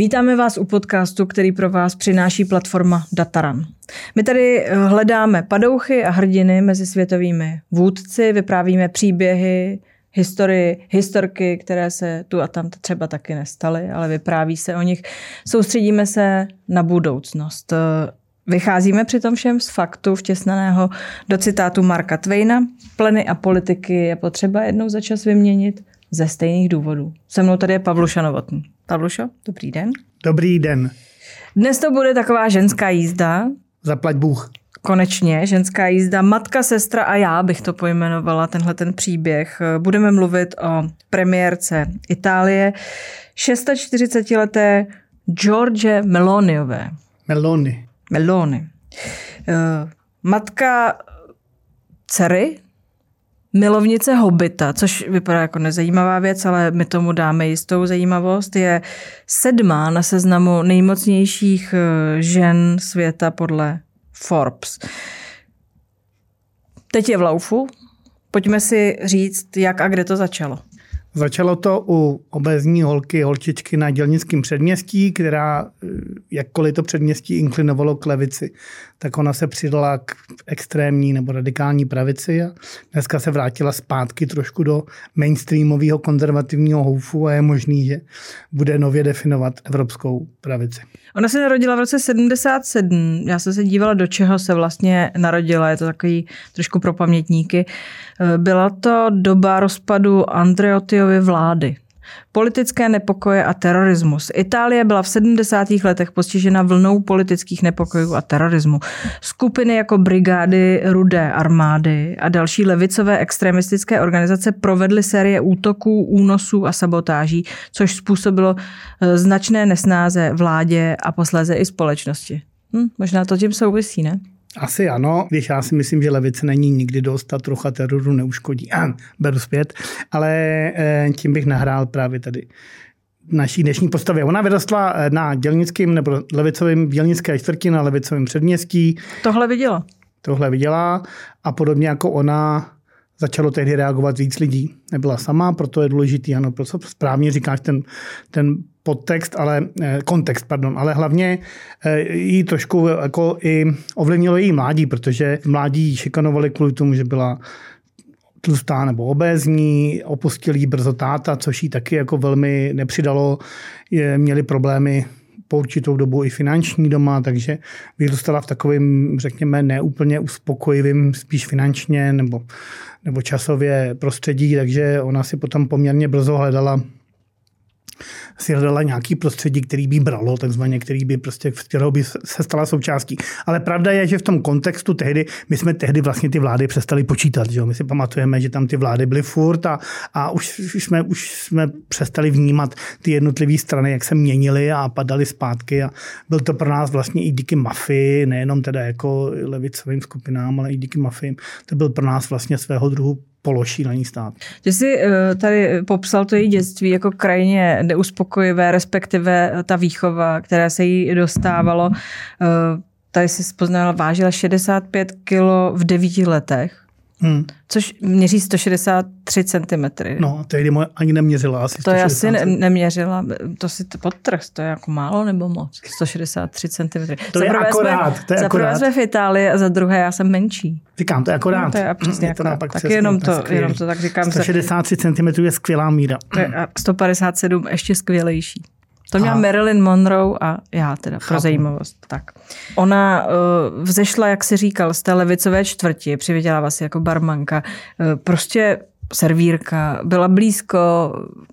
Vítáme vás u podcastu, který pro vás přináší platforma Dataran. My tady eh, hledáme padouchy a hrdiny mezi světovými vůdci, vyprávíme příběhy, historii, historky, které se tu a tam třeba taky nestaly, ale vypráví se o nich. Soustředíme se na budoucnost. Vycházíme přitom všem z faktu vtěsnaného do citátu Marka Twaina. Pleny a politiky je potřeba jednou za čas vyměnit ze stejných důvodů. Se mnou tady je Pavluša Novotný. Pavlušo, dobrý den. Dobrý den. Dnes to bude taková ženská jízda. Zaplať Bůh. Konečně, ženská jízda, matka, sestra a já bych to pojmenovala, tenhle ten příběh. Budeme mluvit o premiérce Itálie, 640-leté George Meloniové. Meloni. Meloni. Eh, matka dcery, milovnice hobita, což vypadá jako nezajímavá věc, ale my tomu dáme jistou zajímavost, je sedmá na seznamu nejmocnějších eh, žen světa podle Forbes. Teď je v laufu. Pojďme si říct, jak a kde to začalo. Začalo to u obezní holky, holčičky na dělnickém předměstí, která, eh, jakkoliv to předměstí inklinovalo k levici, tak ona se přidala k extrémní nebo radikální pravici a dneska se vrátila zpátky trošku do mainstreamového konzervativního houfu a je možný, že bude nově definovat evropskou pravici. Ona se narodila v roce 77. Já jsem se dívala, do čeho se vlastně narodila. Je to takový trošku pro pamětníky. Byla to doba rozpadu Andreotyovy vlády. Politické nepokoje a terorismus. Itálie byla v 70. letech postižena vlnou politických nepokojů a terorismu. Skupiny jako brigády Rudé armády a další levicové extremistické organizace provedly série útoků, únosů a sabotáží, což způsobilo eh, značné nesnáze vládě a posléze i společnosti. Hm, možná to tím souvisí, ne? Asi ano, když já si myslím, že levice není nikdy dost a trocha teroru neuškodí. A, beru zpět, ale eh, tím bych nahrál právě tady naší dnešní postavě. Ona vyrostla eh, na dělnickém nebo levicovém dělnické čtvrti na levicovém předměstí. Tohle viděla. Tohle viděla a podobně jako ona začalo tehdy reagovat víc lidí. Nebyla sama, proto je důležitý, ano, proto správně říkáš ten, ten podtext, ale eh, kontext, pardon, ale hlavně eh, jí trošku jako i ovlivnilo její mládí, protože mládí šikanovali kvůli tomu, že byla tlustá nebo obézní, opustil jí brzo táta, což jí taky jako velmi nepřidalo. Měli problémy po určitou dobu i finanční doma, takže vyrůstala v takovém, řekněme, neúplně uspokojivým, spíš finančně nebo, nebo časově prostředí, takže ona si potom poměrně brzo hledala si hledala nějaký prostředí, který by bralo, takzvaně, který by prostě, kterého by se stala součástí. Ale pravda je, že v tom kontextu tehdy, my jsme tehdy vlastně ty vlády přestali počítat. Že jo? My si pamatujeme, že tam ty vlády byly furt a, a už, už, jsme, už jsme přestali vnímat ty jednotlivé strany, jak se měnily a padaly zpátky. A byl to pro nás vlastně i díky mafii, nejenom teda jako levicovým skupinám, ale i díky mafii. To byl pro nás vlastně svého druhu pološílený stát. Ty jsi eh, tady popsal to její dětství jako krajně neuspokojivé, respektive ta výchova, která se jí dostávalo. Eh, tady si poznala, vážila 65 kg v devíti letech. Hmm. Což měří 163 cm. No, tehdy moje ani neměřila asi To já asi ne, neměřila, to si to podtrh, to je jako málo nebo moc? 163 cm. To za je akorát. Jsme, to je za akorát. jsme v Itálii a za druhé já jsem menší. Říkám, to je akorát. No, to je přesně je to akorát. Tak jenom to, jenom to tak říkám. 163 cm je skvělá míra. To je 157 ještě skvělejší. To měla a. Marilyn Monroe a já teda Chápu. pro zajímavost. Tak. Ona uh, vzešla, jak si říkal, z té levicové čtvrti, přivydělává si jako barmanka. Uh, prostě servírka, byla blízko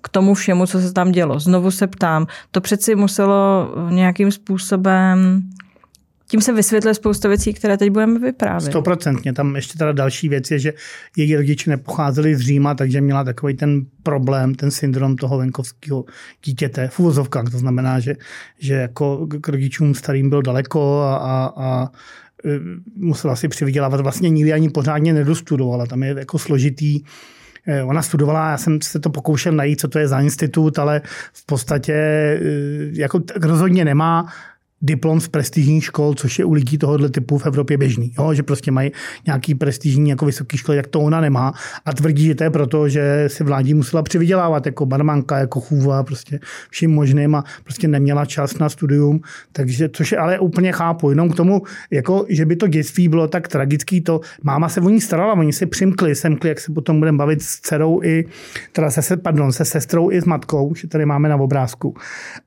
k tomu všemu, co se tam dělo. Znovu se ptám, to přeci muselo nějakým způsobem tím se vysvětluje spousta věcí, které teď budeme vyprávět. Stoprocentně. Tam ještě teda další věc je, že její rodiče nepocházeli z Říma, takže měla takový ten problém, ten syndrom toho venkovského dítěte v uvozovkách. To znamená, že, že jako k rodičům starým byl daleko a, a, a e, musela si přivydělávat. Vlastně nikdy ani pořádně nedostudovala. Tam je jako složitý e, Ona studovala, já jsem se to pokoušel najít, co to je za institut, ale v podstatě e, jako rozhodně nemá diplom z prestižních škol, což je u lidí tohohle typu v Evropě běžný. Jo? Že prostě mají nějaký prestižní jako vysoké školy, tak to ona nemá. A tvrdí, že to je proto, že si vládí musela přivydělávat jako barmanka, jako chůva, prostě vším možným a prostě neměla čas na studium. Takže, což je ale úplně chápu. Jenom k tomu, jako, že by to dětství bylo tak tragický, to máma se o ní starala, oni si přimkli, semkli, jak se potom budeme bavit s dcerou i, teda se, pardon, se sestrou i s matkou, že tady máme na obrázku.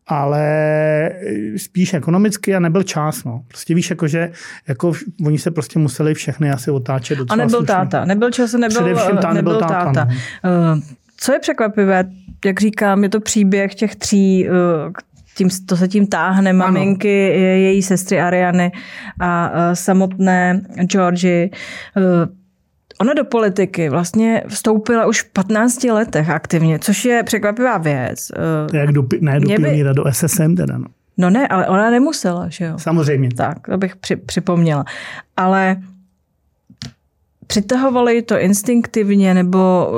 Ale spíš ekonomicky a nebyl čas. No. Prostě víš, jako, že jako, oni se prostě museli všechny asi otáčet A nebyl slušný. táta. Nebyl čas, nebyl, Především tá, nebyl, nebyl táta. táta. No. Uh, co je překvapivé, jak říkám, je to příběh těch tří, uh, tím, to se tím táhne, maminky, ano. její sestry Ariany a uh, samotné Georgie. Ona do politiky vlastně vstoupila už v 15 letech aktivně, což je překvapivá věc. Jak do, ne do by... do SSM teda, no. No ne, ale ona nemusela, že jo? Samozřejmě. Tak, to bych při, připomněla. Ale Přitahovali to instinktivně, nebo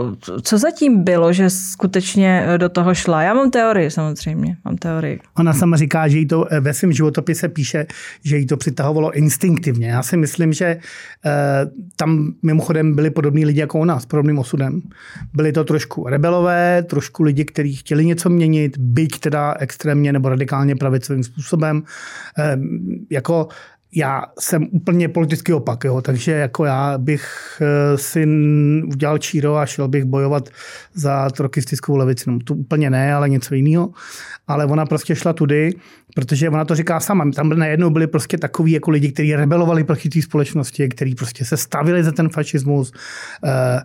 co zatím bylo, že skutečně do toho šla? Já mám teorii samozřejmě, mám teorii. Ona sama říká, že jí to ve svém životopise píše, že jí to přitahovalo instinktivně. Já si myslím, že eh, tam mimochodem byli podobní lidi jako ona s podobným osudem. Byli to trošku rebelové, trošku lidi, kteří chtěli něco měnit, byť teda extrémně nebo radikálně pravicovým způsobem. Eh, jako já jsem úplně politický opak, jo, takže jako já bych eh, si udělal číro a šel bych bojovat za trokistickou levici. No, to úplně ne, ale něco jiného. Ale ona prostě šla tudy, protože ona to říká sama. Tam najednou byli prostě takový jako lidi, kteří rebelovali proti té společnosti, kteří prostě se stavili za ten fašismus, eh,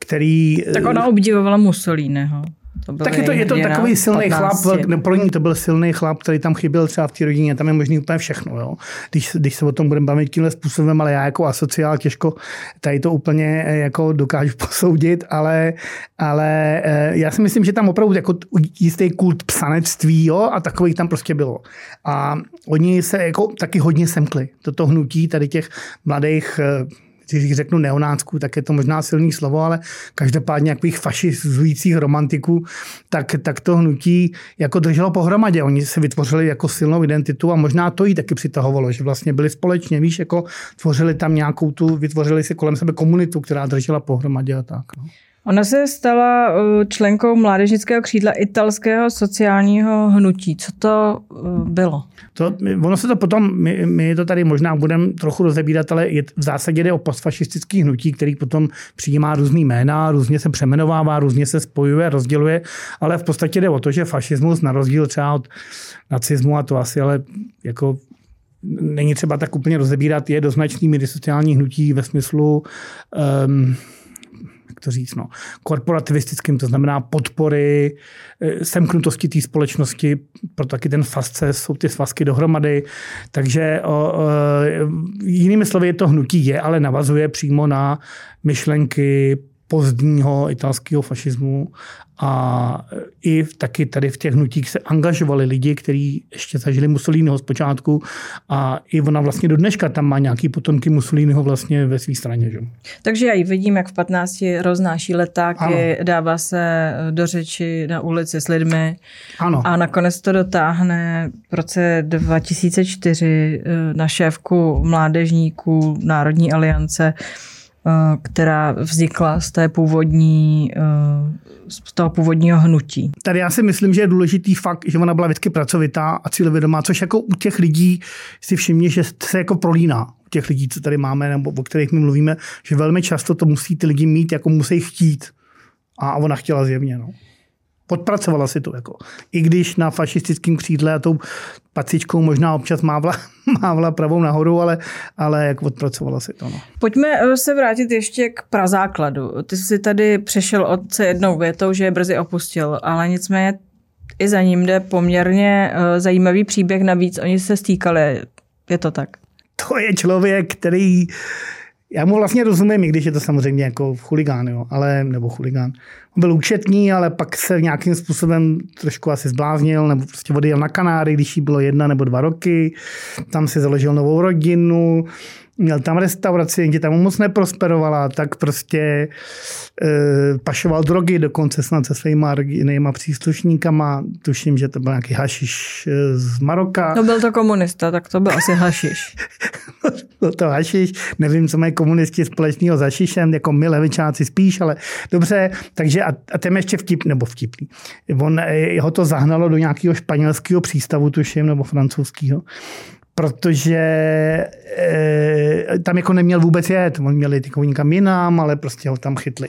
který... Tak ona obdivovala Mussoliniho. To tak je to, je to takový silný chlap, pro ní to byl silný chlap, který tam chyběl třeba v té rodině, tam je možný úplně všechno. Jo? Když, když se o tom budeme bavit tímhle způsobem, ale já jako asociál těžko tady to úplně eh, jako dokážu posoudit, ale, ale eh, já si myslím, že tam opravdu jako jistý kult psanectví jo? a takových tam prostě bylo. A oni se jako taky hodně semkli. Toto hnutí tady těch mladých eh, když řeknu neonácků, tak je to možná silný slovo, ale každopádně nějakých fašizujících romantiků, tak, tak to hnutí jako drželo pohromadě. Oni se vytvořili jako silnou identitu a možná to jí taky přitahovalo, že vlastně byli společně, víš, jako tvořili tam nějakou tu, vytvořili si kolem sebe komunitu, která držela pohromadě a tak. No. Ona se stala uh, členkou mládežnického křídla italského sociálního hnutí. Co to uh, bylo? To, ono se to potom, my, my to tady možná budeme trochu rozebírat, ale je, v zásadě jde o postfašistický hnutí, který potom přijímá různý jména, různě se přemenovává, různě se spojuje, rozděluje, ale v podstatě jde o to, že fašismus na rozdíl třeba od nacismu a to asi ale jako není třeba tak úplně rozebírat, je do značný míry sociální hnutí ve smyslu um, to říct, no, korporativistickým, to znamená podpory, eh, semknutosti té společnosti, pro taky ten fasce jsou ty svazky dohromady. Takže o, o, jinými slovy je to hnutí je, ale navazuje přímo na myšlenky pozdního italského fašismu a i taky tady v těch hnutích se angažovali lidi, kteří ještě zažili Mussoliniho zpočátku a i ona vlastně do dneška tam má nějaký potomky Mussoliniho vlastně ve své straně. Že? Takže já ji vidím, jak v 15 roznáší letáky, ano. dává se do řeči na ulici s lidmi ano. a nakonec to dotáhne v roce 2004 eh, na šéfku mládežníků Národní aliance která vznikla z té původní, eh, z toho původního hnutí. Tady já si myslím, že je důležitý fakt, že ona byla vždycky pracovitá a cílevědomá, což jako u těch lidí si všimně, že se jako prolíná u těch lidí, co tady máme, nebo o kterých my mluvíme, že velmi často to musí ty lidi mít, jako musí chtít. A ona chtěla zjevně. No podpracovala si to. Jako. I když na fašistickém křídle a tou pacičkou možná občas mávla, mávla pravou nahoru, ale, ale jak odpracovala si to. No. Pojďme eh, se vrátit ještě k prazákladu. Ty jsi tady přešel otce jednou větou, že je brzy opustil, ale nicméně i za ním jde poměrně eh, zajímavý příběh, navíc oni se stýkali. Je to tak? To je člověk, který já mu vlastně rozumím, i když je to samozřejmě jako chuligán, jo, ale, nebo chuligán. Byl účetní, ale pak se nějakým způsobem trošku asi zbláznil, nebo prostě odjel na Kanáry, když jí bylo jedna nebo dva roky. Tam si založil novou rodinu. měl tam restauraci, jenže tam moc neprosperovala, tak prostě e, pašoval drogy dokonce snad se svýma jinýma příslušníkama. Tuším, že to byl nějaký hašiš e, z Maroka. No byl to komunista, tak to byl asi hašiš. byl to hašiš. Nevím, co mají komunisti společného s hašišem, jako my levičáci spíš, ale dobře. Takže a, a ten ještě vtip, nebo vtipný. On, e, ho to zahnalo do nějakého španělského přístavu, tuším, nebo francouzského protože e, tam jako neměl vůbec jet. On měl jít jako někam jinam, ale prostě ho tam chytli.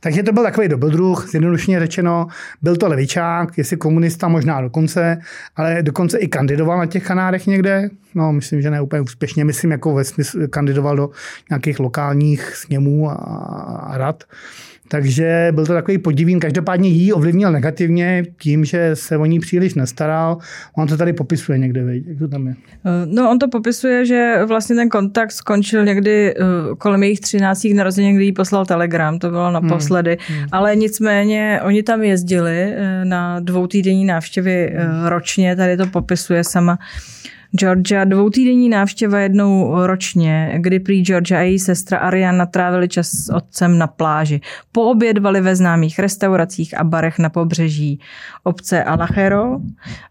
Takže to byl takový dobrodruh, zjednodušeně řečeno. Byl to levičák, jestli komunista, možná dokonce, ale dokonce i kandidoval na těch Kanárech někde. No, myslím, že ne úplně úspěšně. Myslím, jako ve smyslu kandidoval do nějakých lokálních sněmů a, a rad. Takže byl to takový podivín. Každopádně jí ovlivnil negativně tím, že se o ní příliš nestaral. On to tady popisuje někde, veď? jak to tam je? Eh, no on to popisuje, že vlastně ten kontakt skončil někdy eh, kolem jejich 13. narozenin, kdy jí poslal telegram, to bylo naposledy. Hmm. Hmm. Ale nicméně oni tam jezdili eh, na dvoutýdenní návštěvy hmm. ročně, tady to popisuje sama. Georgia dvoutýdenní návštěva jednou ročně, kdy prý Georgia a její sestra Ariana trávili čas s otcem na pláži. Poobědvali ve známých restauracích a barech na pobřeží obce Alachero.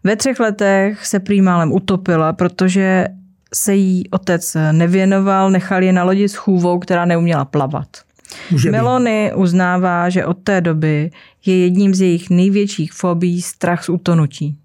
Ve třech letech se prý málem utopila, protože se jí otec nevěnoval, nechal je na lodi s chůvou, která neuměla plavat. Může Melony uznává, že od té doby je jedním z jejich největších fobí strach z utonutí.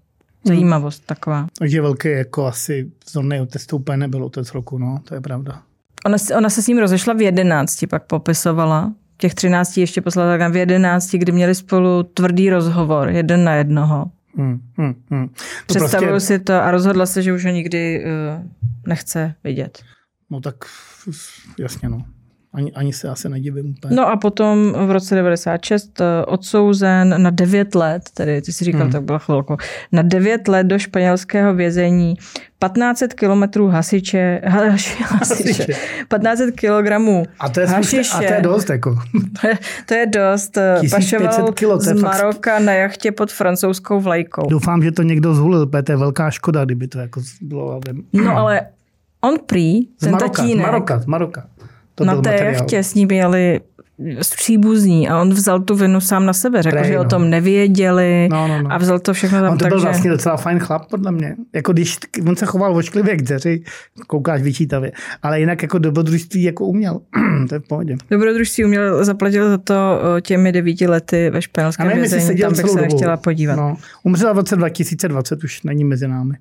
Zajímavost hmm. taková. Takže velký jako asi vzorný otec to úplně nebyl otec roku, no, to je pravda. Ona, ona se s ním rozešla v jedenácti, pak popisovala. Těch třinácti ještě poslala tak v jedenácti, kdy měli spolu tvrdý rozhovor, jeden na jednoho. Hmm, hmm, hmm. Představuju prostě... si to a rozhodla se, že už ho nikdy uh, nechce vidět. No tak jasně no. Ani, ani se asi nedivím úplně. No a potom v roce 96 eh, odsouzen na 9 let, tedy ty si říkal, hmm. tak byla chvilku, na 9 let do španělského vězení 1500 kilometrů hasiče, hasiče, hasiče, 1500 kilogramů a to je, hasiče, a to je dost, jako. To je, to je dost. Pašoval kilo, z Maroka fakt... na jachtě pod francouzskou vlajkou. Doufám, že to někdo zhulil, to je velká škoda, kdyby to jako bylo. No ale on prý, ten z Maroka, tatínek, z Maroka, z Maroka. To na té jachtě s ním jeli příbuzní a on vzal tu vinu sám na sebe. Řekl, Prej, že no. o tom nevěděli no, no, no. a vzal to všechno tam On to byl že... vlastně docela fajn chlap, podle mě. Jako když on se choval ošklivě k dceři, koukáš vyčítavě, ale jinak jako dobrodružství jako uměl. to je v pohodě. Dobrodružství uměl, zaplatil za to těmi devíti lety ve španělském vězení, tam bych se nechtěla podívat. No. Umřela v roce 2020, už není mezi námi.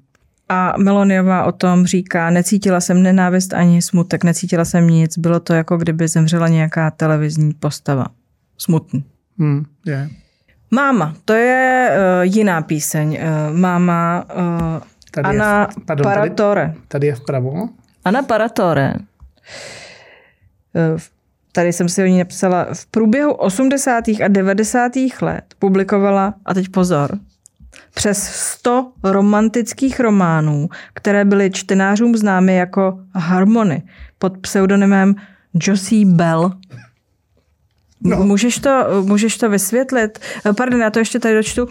A Meloniová o tom říká, necítila jsem nenávist ani smutek, necítila jsem nic, bylo to jako kdyby zemřela nějaká televizní postava. Smutný. Hmm, yeah. Máma, to je uh, jiná píseň. Uh, máma uh, tady Anna je, pardon, Paratore. Tady, tady je vpravo. Anna Paratore. Uh, tady jsem si o ní napsala, v průběhu 80. a 90. let publikovala, a teď pozor, přes 100 romantických románů, které byly čtenářům známy jako Harmony pod pseudonymem Josie Bell. No. Můžeš, to, můžeš to vysvětlit? Pardon, já to ještě tady dočtu.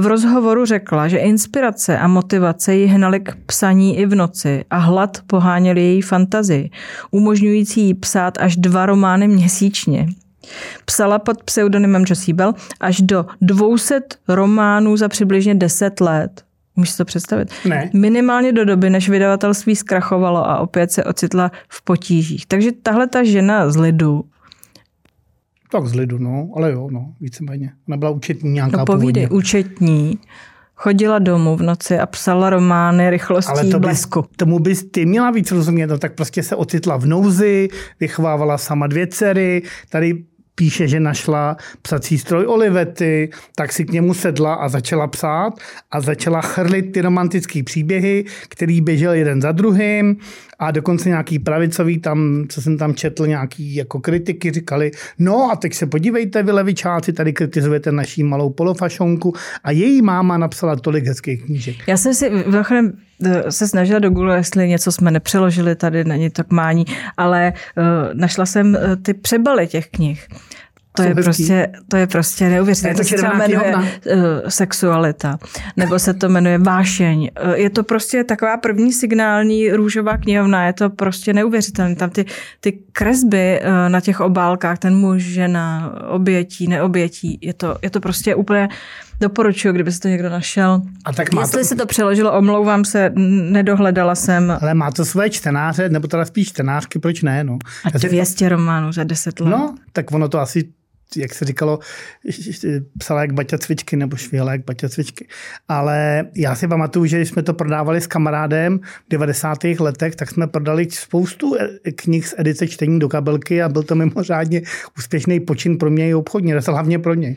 V rozhovoru řekla, že inspirace a motivace ji hnaly k psaní i v noci a hlad poháněl její fantazii, umožňující jí psát až dva romány měsíčně. Psala pod pseudonymem Josie Bell až do 200 románů za přibližně 10 let. Můžeš si to představit? Ne. Minimálně do doby, než vydavatelství zkrachovalo a opět se ocitla v potížích. Takže tahle ta žena z lidu tak z lidu, no, ale jo, no, víceméně. Ona byla účetní nějaká No povídej, původně. účetní, chodila domů v noci a psala romány rychlostí Ale to blesku. By, tomu bys ty měla víc rozumět, no, tak prostě se ocitla v nouzi, vychovávala sama dvě dcery, tady píše, že našla psací stroj Olivety, tak si k němu sedla a začala psát a začala chrlit ty romantické příběhy, který běžel jeden za druhým a dokonce nějaký pravicový tam, co jsem tam četl, nějaký jako kritiky říkali, no a teď se podívejte, vy levičáci, tady kritizujete naší malou polofašonku a její máma napsala tolik hezkých knížek. Já jsem si eh, se snažila do Google, jestli něco jsme nepřeložili, tady není to k mání, ale uh, našla jsem uh, ty přebaly těch knih. to je, prostě, to je prostě neuvěřitelné. To se třeba jmenuje uh, sexualita, nebo se to jmenuje vášeň. Uh, je to prostě taková první signální růžová knihovna, je to prostě neuvěřitelné. Tam ty, ty kresby uh, na těch obálkách, ten muž, žena, obětí, neobětí, je to, je to prostě úplně doporučuji, kdyby se to někdo našel. A tak má Jestli to... se to přeložilo, omlouvám se, nedohledala jsem. Ale má to své čtenáře, nebo teda spíš čtenářky, proč ne? No. A 200 románů za 10 let. No, tak ono to asi jak se říkalo, psala jak Baťa cvičky nebo švěla jak Baťa cvičky. Ale já si pamatuju, že jsme to prodávali s kamarádem v 90. letech, tak jsme prodali spoustu e, knih z edice čtení do kabelky a byl to mimořádně úspěšný počin pro mě i obchodně, hlavně pro něj.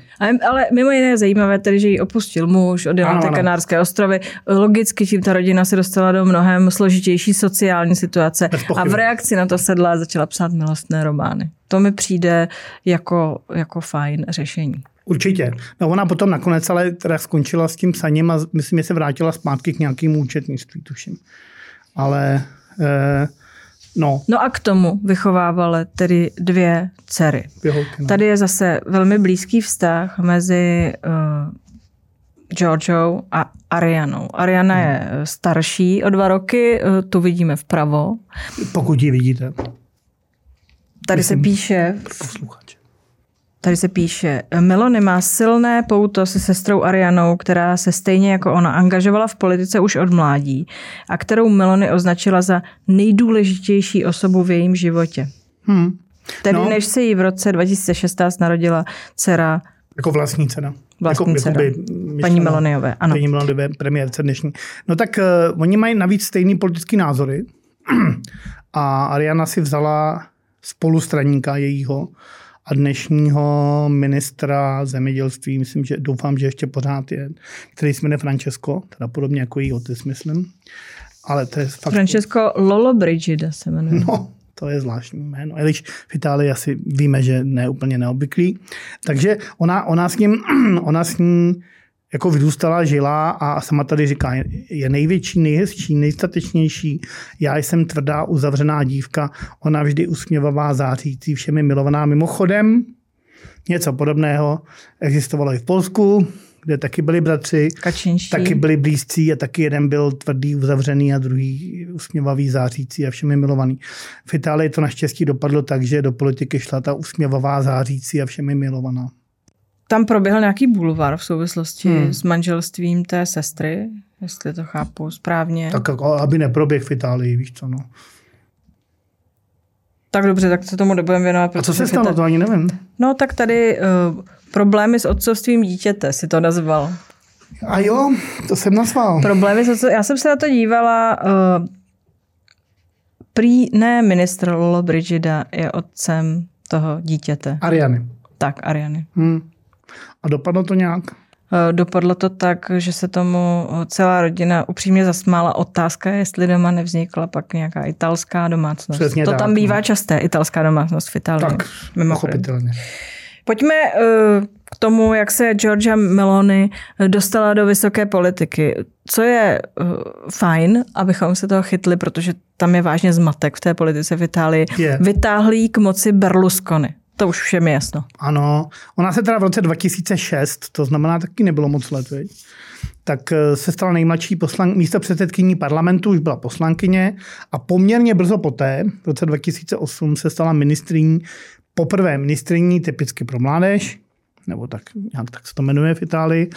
Ale mimo jiné je zajímavé tedy, že ji opustil muž, odjel na ty Kanárské ostrovy. Logicky tím ta rodina se dostala do mnohem složitější sociální situace a v reakci na to sedla a začala psát milostné romány. To mi přijde jako, jako fajn řešení. Určitě. No ona potom nakonec ale teda skončila s tím psaním a myslím, že se vrátila zpátky k nějakému účetnictví, tuším. Ale eh, no. No a k tomu vychovávala tedy dvě dcery. no. Tady je zase velmi blízký vztah mezi uh, Georgiou a Arianou. Ariana hmm. je starší o dva roky, uh, tu vidíme vpravo. Pokud ji vidíte. Tady se píše... Tady se píše, Melony má silné pouto se sestrou Arianou, která se stejně jako ona angažovala v politice už od mládí a kterou Melony označila za nejdůležitější osobu v jejím životě. Hmm. Tedy no. než se jí v roce 2016 narodila dcera. Jako vlastní dcera. Vlastní jako, dcera. Jakoby, paní Meloniové, ano. Paní Meloniové, premiérce dnešní. No tak uh, oni mají navíc stejný politický názory a Ariana si vzala spolustraníka jejího a dnešního ministra zemědělství, myslím, že doufám, že ještě pořád je, který se jmenuje Francesco, teda podobně jako její otec, myslím. Ale to je fakt... Francesco Lollobrigida se jmenuje. No, to je zvláštní jméno. I když v Itálii asi víme, že ne úplně neobvyklý. Takže ona, ona s ním, ona s ním jako vyrůstala, žila a sama tady říká, je největší, nejhezčí, nejstatečnější. Já jsem tvrdá, uzavřená dívka, ona vždy usměvavá, zářící, všemi milovaná. Mimochodem, něco podobného existovalo i v Polsku, kde taky byli bratři, Kačinští. taky byli blízcí a taky jeden byl tvrdý, uzavřený a druhý usměvavý, zářící a všemi milovaný. V Itálii to naštěstí dopadlo tak, že do politiky šla ta usměvavá, zářící a všemi milovaná tam proběhl nějaký bulvar v souvislosti hmm. s manželstvím té sestry, jestli to chápu správně. Tak jako, aby neproběh v Itálii, víš co, no. Tak dobře, tak se tomu nebudeme věnovat. A co se stalo, to ani nevím. No tak tady uh, problémy s otcovstvím dítěte si to nazval. A jo, to jsem nazval. Problémy s otcovstvím, já jsem se na to dívala, uh, prý ne ministr Lolo Brigida je otcem toho dítěte. Ariany. Tak, Ariany. Hmm. A dopadlo to nějak? Eh, dopadlo to tak, že se tomu celá rodina upřímně zasmála. Otázka je, jestli doma nevznikla pak nějaká italská domácnost. Přesně to tak, tam bývá no. časté, italská domácnost v Itálii. Tak, pochopitelně. Pojďme eh, k tomu, jak se Georgia Meloni dostala do vysoké politiky. Co je eh, fajn, abychom se toho chytli, protože tam je vážně zmatek v té politice v Itálii. Je. Vytáhlí k moci Berlusconi. To už všem je jasno. Ano. Ona se teda v roce 2006, to znamená taky nebylo moc let, viď? tak eh, se stala nejmladší poslan, místo předsedkyní parlamentu, už byla poslankyně a poměrně brzo poté, v roce 2008, se stala ministriní, poprvé ministriní typicky pro mládež, nebo tak nějak tak se to jmenuje v Itálii.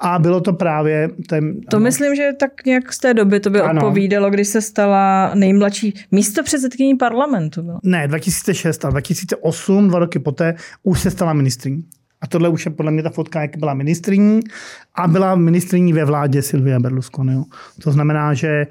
A bylo to právě... Ten, to ano. myslím, že tak nějak z té doby to by ano. odpovídalo, když se stala nejmladší místo předsedkyní parlamentu. Bylo. Ne, 2006 a 2008, dva roky poté, už se stala ministriní. A tohle už je podle mě ta fotka, jak byla ministriní a byla ministriní ve vládě Silvia Berlusconi. To znamená, že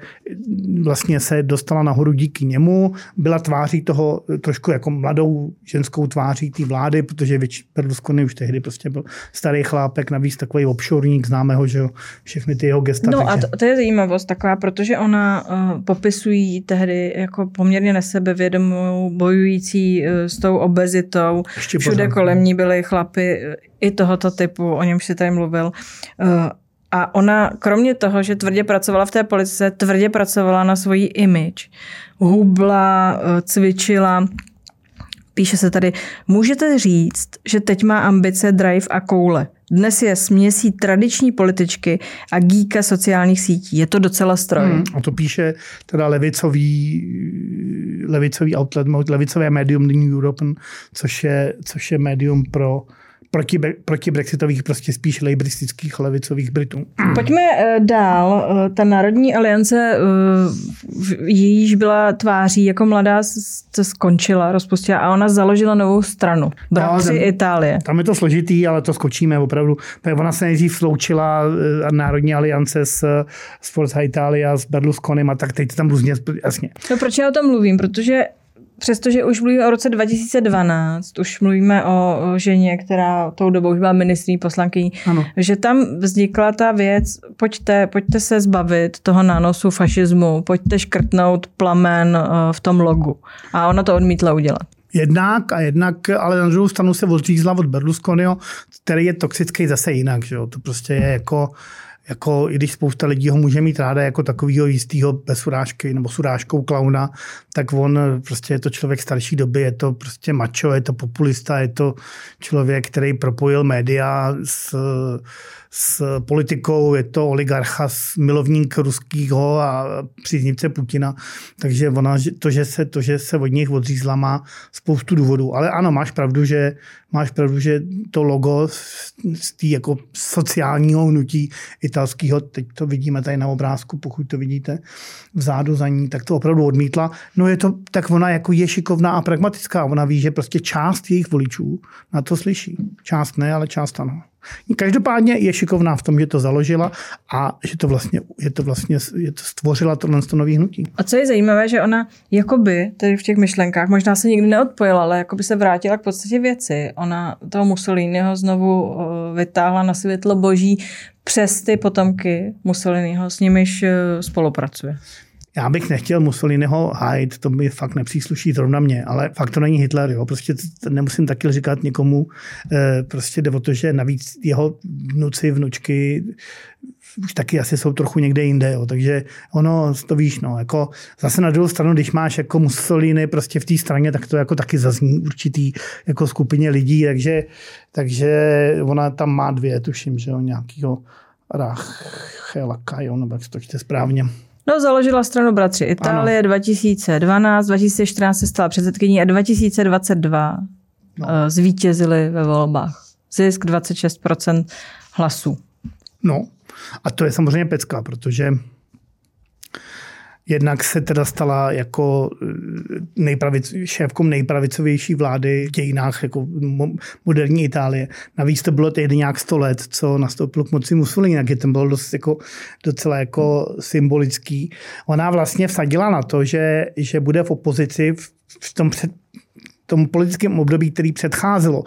vlastně se dostala nahoru díky němu, byla tváří toho trošku jako mladou ženskou tváří té vlády, protože Berlusconi už tehdy prostě byl starý chlápek, navíc takový obšorník, známe ho, že všechny ty jeho gesta. No takže... a to, to, je zajímavost taková, protože ona uh, popisují tehdy jako poměrně nesebevědomou bojující uh, s tou obezitou. Ještě Všude pořád. kolem ní byly chlapy i tohoto typu, o němž si tady mluvil. Eh, a ona, kromě toho, že tvrdě pracovala v té politice, tvrdě pracovala na svoji image. Hubla, eh, cvičila, Píše se tady, můžete říct, že teď má ambice, drive a koule. Dnes je směsí tradiční političky a gíka sociálních sítí. Je to docela stroj. Hmm, a to píše teda levicový, levicový outlet, levicové médium New European, což je, což je médium pro proti, proti brexitových, prostě spíš lejbristických levicových Britů. Pojďme eh, dál. Eh, ta Národní aliance, eh, jejíž byla tváří jako mladá, se skončila, rozpustila a ona založila novou stranu. Bratři no, Itálie. Tam je to složitý, ale to skočíme opravdu. Ona se nejdřív sloučila Národní aliance s, s Forza Italia, s Berlusconem a tak teď tam různě, jasně. No proč já o tom mluvím? Protože Přestože už mluvíme o roce 2012, už mluvíme o, ženě, která tou dobou už byla ministrní poslankyní, ano. že tam vznikla ta věc, pojďte, pojďte se zbavit toho nánosu fašismu, pojďte škrtnout plamen eh, v tom logu. A ona to odmítla udělat. Jednak a jednak, ale na druhou stranu se odřízla od Berlusconiho, který je toxický zase jinak. Že jo? To prostě je jako jako, i když spousta lidí ho může mít ráda jako takového jistého bez urážky nebo s urážkou klauna, tak on prostě je to člověk starší doby, je to prostě macho, je to populista, je to člověk, který propojil média s s politikou, je to oligarcha, milovník ruského a příznivce Putina, takže ona, to, že se, to, že se od nich odřízla, má spoustu důvodů. Ale ano, máš pravdu, že, máš pravdu, že to logo z té jako sociálního hnutí italského, teď to vidíme tady na obrázku, pokud to vidíte vzadu za ní, tak to opravdu odmítla. No je to, tak ona jako je šikovná a pragmatická. Ona ví, že prostě část jejich voličů na to slyší. Část ne, ale část ano. Každopádně je šikovná v tom, že to založila a že to vlastně, je to vlastně je to stvořila tohle to nový hnutí. A co je zajímavé, že ona jakoby tedy v těch myšlenkách možná se nikdy neodpojila, ale jakoby se vrátila k podstatě věci. Ona toho Mussoliniho znovu vytáhla na světlo boží přes ty potomky Mussoliniho, s nimiž e, spolupracuje. Já bych nechtěl Mussoliniho hájit, to mi fakt nepřísluší zrovna mě, ale fakt to není Hitler. Jo. Prostě nemusím taky říkat někomu, eh, prostě jde o to, že navíc jeho vnuci, vnučky už taky asi jsou trochu někde jinde, jo. takže ono, to víš, no, jako zase na druhou stranu, když máš jako Mussolini prostě v té straně, tak to jako taky zazní určitý jako skupině lidí, takže, takže ona tam má dvě, tuším, že jo, nějakýho Rachela Kajo, nebo jak to čte správně. No, založila stranu Bratři Itálie ano. 2012, 2014 se stala předsedkyní a 2022 no. Eh, zvítězili ve volbách. Zisk 26% hlasů. No, a to je samozřejmě pecka, protože Jednak se teda stala jako eh, nejpravic, šéfkou nejpravicovější vlády v dějinách jako moderní Itálie. Navíc to bylo tehdy nějak 100 let, co nastoupil k moci Mussolini, tak je ten byl dost jako, docela jako symbolický. Ona vlastně vsadila na to, že, že bude v opozici v, v tom před, tomu politickém období, který předcházelo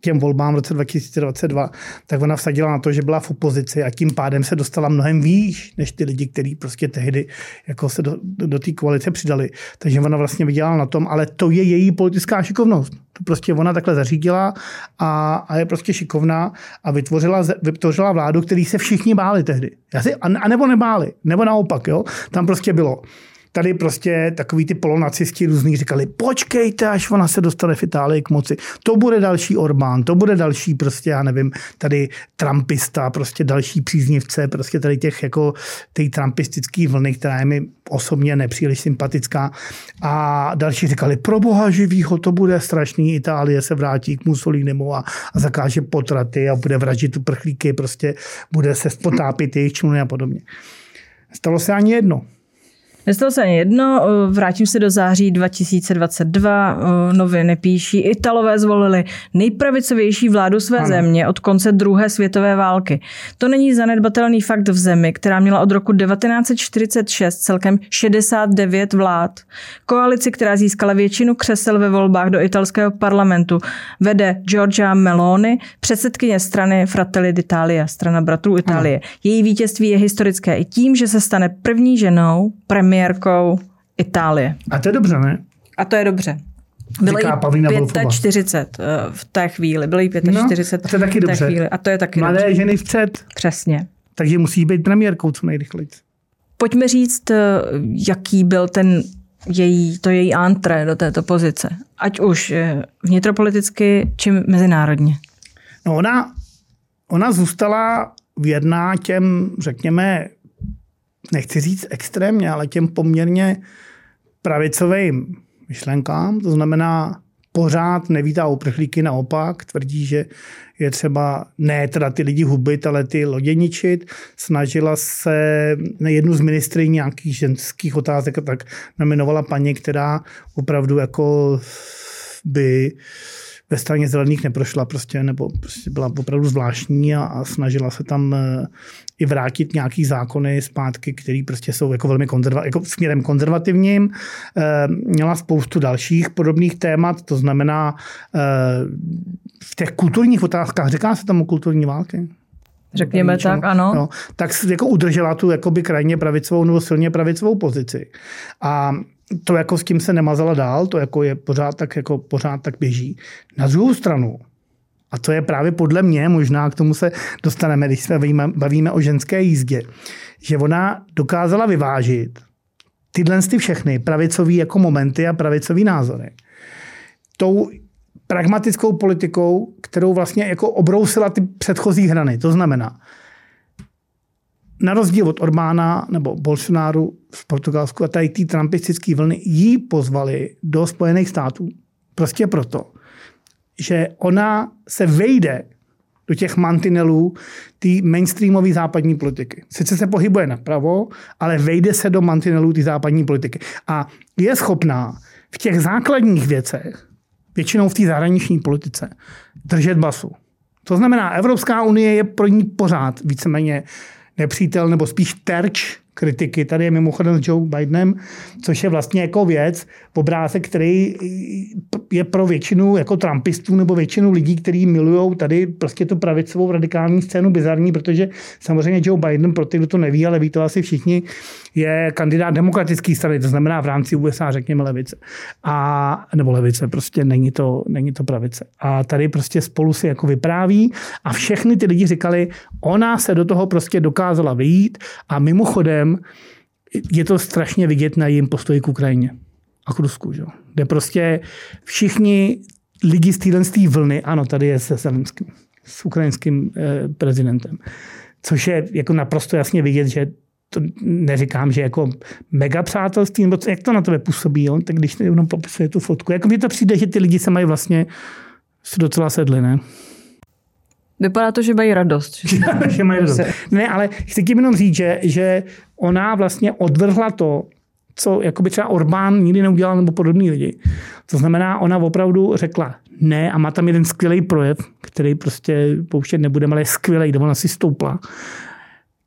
těm volbám v roce 2022, tak ona vsadila na to, že byla v opozici a tím pádem se dostala mnohem výš než ty lidi, kteří prostě tehdy jako se do, do, do té koalice přidali. Takže ona vlastně vydělala na tom, ale to je její politická šikovnost. To prostě ona takhle zařídila a, a je prostě šikovná a vytvořila, vytvořila vládu, který se všichni báli tehdy. A, a nebo nebáli, nebo naopak. Jo? Tam prostě bylo tady prostě takový ty polonacisti různý říkali, počkejte, až ona se dostane v Itálii k moci. To bude další Orbán, to bude další prostě, já nevím, tady Trumpista, prostě další příznivce, prostě tady těch jako ty trumpistický vlny, která je mi osobně nepříliš sympatická. A další říkali, pro boha živýho, to bude strašný, Itálie se vrátí k Mussolinimu a, a zakáže potraty a bude vražit uprchlíky, prostě bude se potápit jejich čluny a podobně. Stalo se ani jedno. Nestalo se ani jedno, vrátím se do září 2022, noviny píší, Italové zvolili nejpravicovější vládu své ano. země od konce druhé světové války. To není zanedbatelný fakt v zemi, která měla od roku 1946 celkem 69 vlád. Koalici, která získala většinu křesel ve volbách do italského parlamentu, vede Giorgia Meloni, předsedkyně strany Fratelli d'Italia, strana bratrů Itálie. Ano. Její vítězství je historické i tím, že se stane první ženou, premiér premiérkou Itálie. A to je dobře, ne? A to je dobře. Bylo jí 45 eh, v té chvíli. Bylo jí 45 no, to je taky dobře. Chvíli. A to je taky Mladé dobře. ženy vpřed. Přesně. Takže musí být premiérkou co nejrychleji. Pojďme říct, eh, jaký byl ten její, to její antré do této pozice? Ať už vnitropoliticky, či mezinárodně. No ona, ona zůstala věrná těm, řekněme, nechci říct extrémně, ale těm poměrně pravicovým myšlenkám. To znamená, pořád nevítá uprchlíky, naopak tvrdí, že je třeba ne teda ty lidi hubit, ale ty lodě ničit. Snažila se na jednu z ministry nějakých ženských otázek tak nominovala paní, která opravdu jako by ve straně zelených neprošla prostě, nebo prostě byla opravdu zvláštní a, a snažila se tam e, i vrátit nějaký zákony zpátky, které prostě jsou jako velmi konzerva, jako směrem konzervativním. E, měla spoustu dalších podobných témat, to znamená e, v těch kulturních otázkách, říká se tomu kulturní války? Řekněme tak, ano. No, tak jako udržela tu jakoby krajně pravicovou nebo silně pravicovou pozici. A to jako s tím se nemazala dál, to jako je pořád tak, jako pořád tak běží. Na druhou stranu, a to je právě podle mě, možná k tomu se dostaneme, když se bavíme, o ženské jízdě, že ona dokázala vyvážit tyhle ty všechny pravicové jako momenty a pravicové názory. Tou pragmatickou politikou, kterou vlastně jako obrousila ty předchozí hrany. To znamená, na rozdíl od Orbána nebo Bolsonaru v Portugalsku a tady ty trumpistické vlny jí pozvali do Spojených států. Prostě proto, že ona se vejde do těch mantinelů té mainstreamové západní politiky. Sice se pohybuje napravo, ale vejde se do mantinelů té západní politiky. A je schopná v těch základních věcech, většinou v té zahraniční politice, držet basu. To znamená, Evropská unie je pro ní pořád víceméně nepřítel nebo spíš terč kritiky. Tady je mimochodem s Joe Bidenem, což je vlastně jako věc, obrázek, který je pro většinu jako trumpistů nebo většinu lidí, kteří milují tady prostě tu pravicovou radikální scénu bizarní, protože samozřejmě Joe Biden, pro ty, kdo to neví, ale ví to asi všichni, je kandidát demokratický strany, to znamená v rámci USA, řekněme levice. A, nebo levice, prostě není to, není to pravice. A tady prostě spolu si jako vypráví a všechny ty lidi říkali, ona se do toho prostě dokázala vyjít a mimochodem je to strašně vidět na jejím postoji k Ukrajině a k Rusku, že? kde prostě všichni lidi z téhle vlny, ano, tady je se Zelenským, s ukrajinským eh, prezidentem, což je jako naprosto jasně vidět, že to neříkám, že jako mega přátelství, nebo co, jak to na tebe působí, jo? tak když jenom popisuje tu fotku. Jako mi to přijde, že ty lidi se mají vlastně se docela sedli, ne? Vypadá to, že mají radost. že mají radost. Ne, ale chci tím jenom říct, že, že ona vlastně odvrhla to, co jako by třeba Orbán nikdy neudělal nebo podobný lidi. To znamená, ona opravdu řekla ne a má tam jeden skvělý projev, který prostě pouštět nebudeme, ale je skvělý, kde ona si stoupla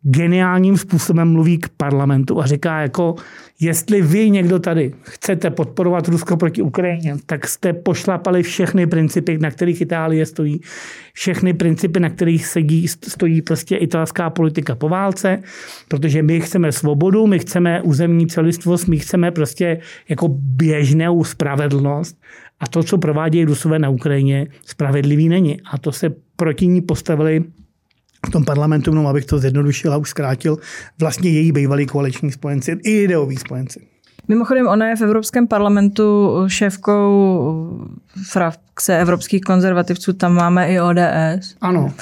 geniálním způsobem mluví k parlamentu a říká jako, jestli vy někdo tady chcete podporovat Rusko proti Ukrajině, tak jste pošlapali všechny principy, na kterých Itálie stojí, všechny principy, na kterých sedí, stojí prostě italská politika po válce, protože my chceme svobodu, my chceme územní celistvost, my chceme prostě jako běžnou spravedlnost a to, co provádějí Rusové na Ukrajině, spravedlivý není. A to se proti ní postavili v tom parlamentu, no, abych to zjednodušil a už zkrátil, vlastně její bývalí koaliční spojenci i ideoví spojenci. Mimochodem, ona je v Evropském parlamentu šéfkou frakce evropských konzervativců, tam máme i ODS. Ano.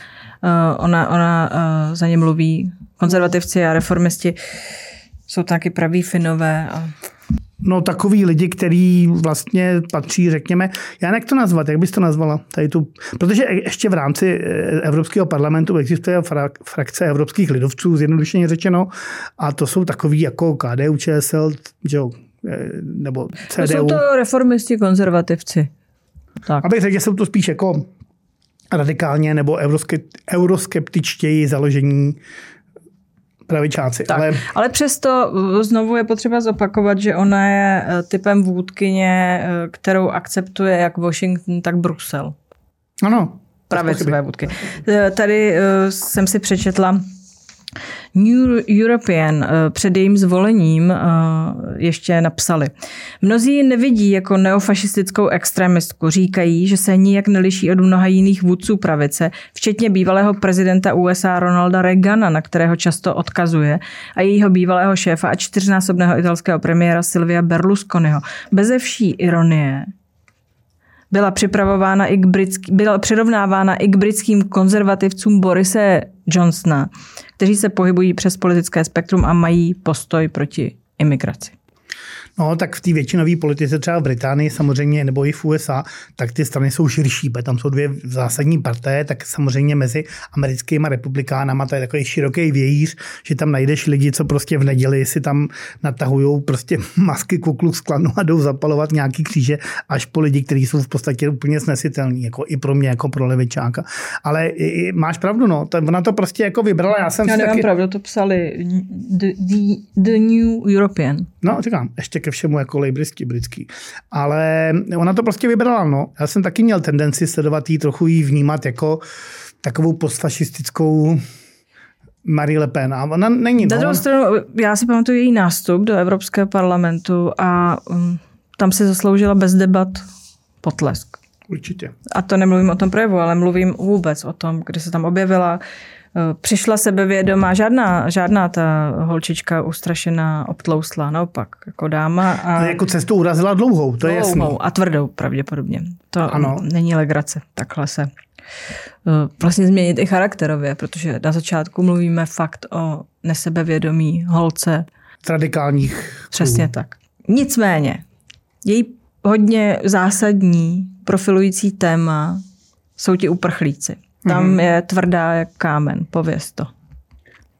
Eh, ona, ona eh, za ně mluví. Konzervativci a reformisti jsou taky praví finové. A no, takový lidi, který vlastně patří, řekněme, já jak to nazvat, jak bys to nazvala? Tady tu, protože ještě v rámci eh, Evropského parlamentu existuje frakce evropských lidovců, zjednodušeně řečeno, a to jsou takový jako KDU, ČSL, že eh, nebo CDU. To jsou to reformisti, konzervativci. Tak. Abych řekl, že jsou to spíš jako radikálně nebo euroskeptičtěji založení pravičáci. Tak, ale... ale přesto uh, znovu je potřeba zopakovat, že ona je uh, typem vůdkyně, uh, kterou akceptuje jak Washington, tak Brusel. Ano. Pravicové vůdky. Tady jsem si přečetla New European eh, před jejím zvolením eh, ještě napsali. Mnozí nevidí jako neofašistickou extremistku. Říkají, že se nijak neliší od mnoha jiných vůdců pravice, včetně bývalého prezidenta USA Ronalda Reagana, na kterého často odkazuje, a jejího bývalého šéfa a čtyřnásobného italského premiéra Silvia Berlusconiho. Beze vší ironie byla připravována i k britský, byla přirovnávána i k britským konzervativcům Borise Johnsona, kteří se pohybují přes politické spektrum a mají postoj proti imigraci. No, tak v té většinové politice, třeba v Británii samozřejmě, nebo i v USA, tak ty strany jsou širší, protože tam jsou dvě zásadní parté, tak samozřejmě mezi americkými republikánama to je takový široký vějíř, že tam najdeš lidi, co prostě v neděli si tam natahují prostě masky kuklu z klanu a jdou zapalovat nějaký kříže, až po lidi, kteří jsou v podstatě úplně snesitelní, jako i pro mě, jako pro levičáka. Ale i, máš pravdu, no, to, ona to prostě jako vybrala. Já jsem já nemám taky... pravdu, to psali the, the, the New European. No, říkám, ještě ke všemu jako lejbristi britský. Ale ona to prostě vybrala, no. Já jsem taky měl tendenci sledovat jí, trochu jí vnímat jako takovou postfašistickou Marie Le Pen. A ona není. Na druhou stranu, já si pamatuju její nástup do Evropského parlamentu a um, tam se zasloužila bez debat potlesk. Určitě. A to nemluvím o tom projevu, ale mluvím vůbec o tom, kde se tam objevila, přišla sebevědomá, žádná, žádná ta holčička ustrašená, obtlousla, naopak, jako dáma. A no, jako cestu urazila dlouhou, to dlouhou je jasný. a tvrdou pravděpodobně. To ano. není legrace, takhle se eh, vlastně změnit i charakterově, protože na začátku mluvíme fakt o nesebevědomí holce. Radikálních. Přesně tak. Nicméně, její hodně zásadní profilující téma jsou ti uprchlíci. Tam mm-hmm. je tvrdá jak kámen, pověz to.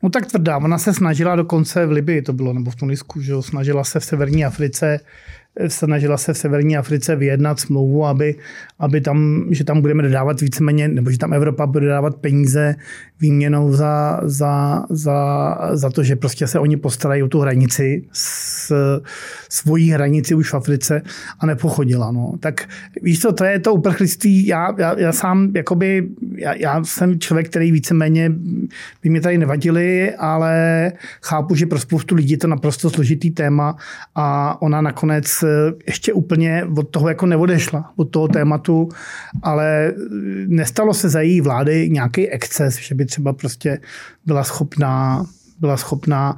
No tak tvrdá, ona se snažila dokonce v Libii, to bylo, nebo v Tunisku, že jo, snažila se v severní Africe snažila se v severní Africe vyjednat smlouvu, aby, aby tam, že tam budeme dodávat víceméně, nebo že tam Evropa bude dávat peníze výměnou za, za, za, za to, že prostě se oni postarají o tu hranici, s, svojí hranici už v Africe a nepochodila. No. Tak víš co, to je to uprchlictví, já, já, já sám, jakoby, já, já, jsem člověk, který víceméně by mě tady nevadili, ale chápu, že pro spoustu lidí je to naprosto složitý téma a ona nakonec ještě úplně od toho jako neodešla, od toho tématu, ale nestalo se za její vlády nějaký exces, že by třeba prostě byla schopná byla schopná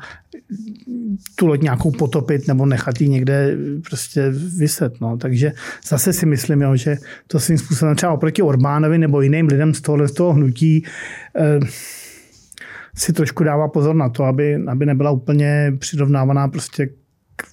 tu loď nějakou potopit nebo nechat ji někde prostě vyset. No. Takže zase si myslím, jo, že to svým způsobem třeba oproti Orbánovi nebo jiným lidem z tohohle z toho hnutí eh, si trošku dává pozor na to, aby, aby nebyla úplně přirovnávaná prostě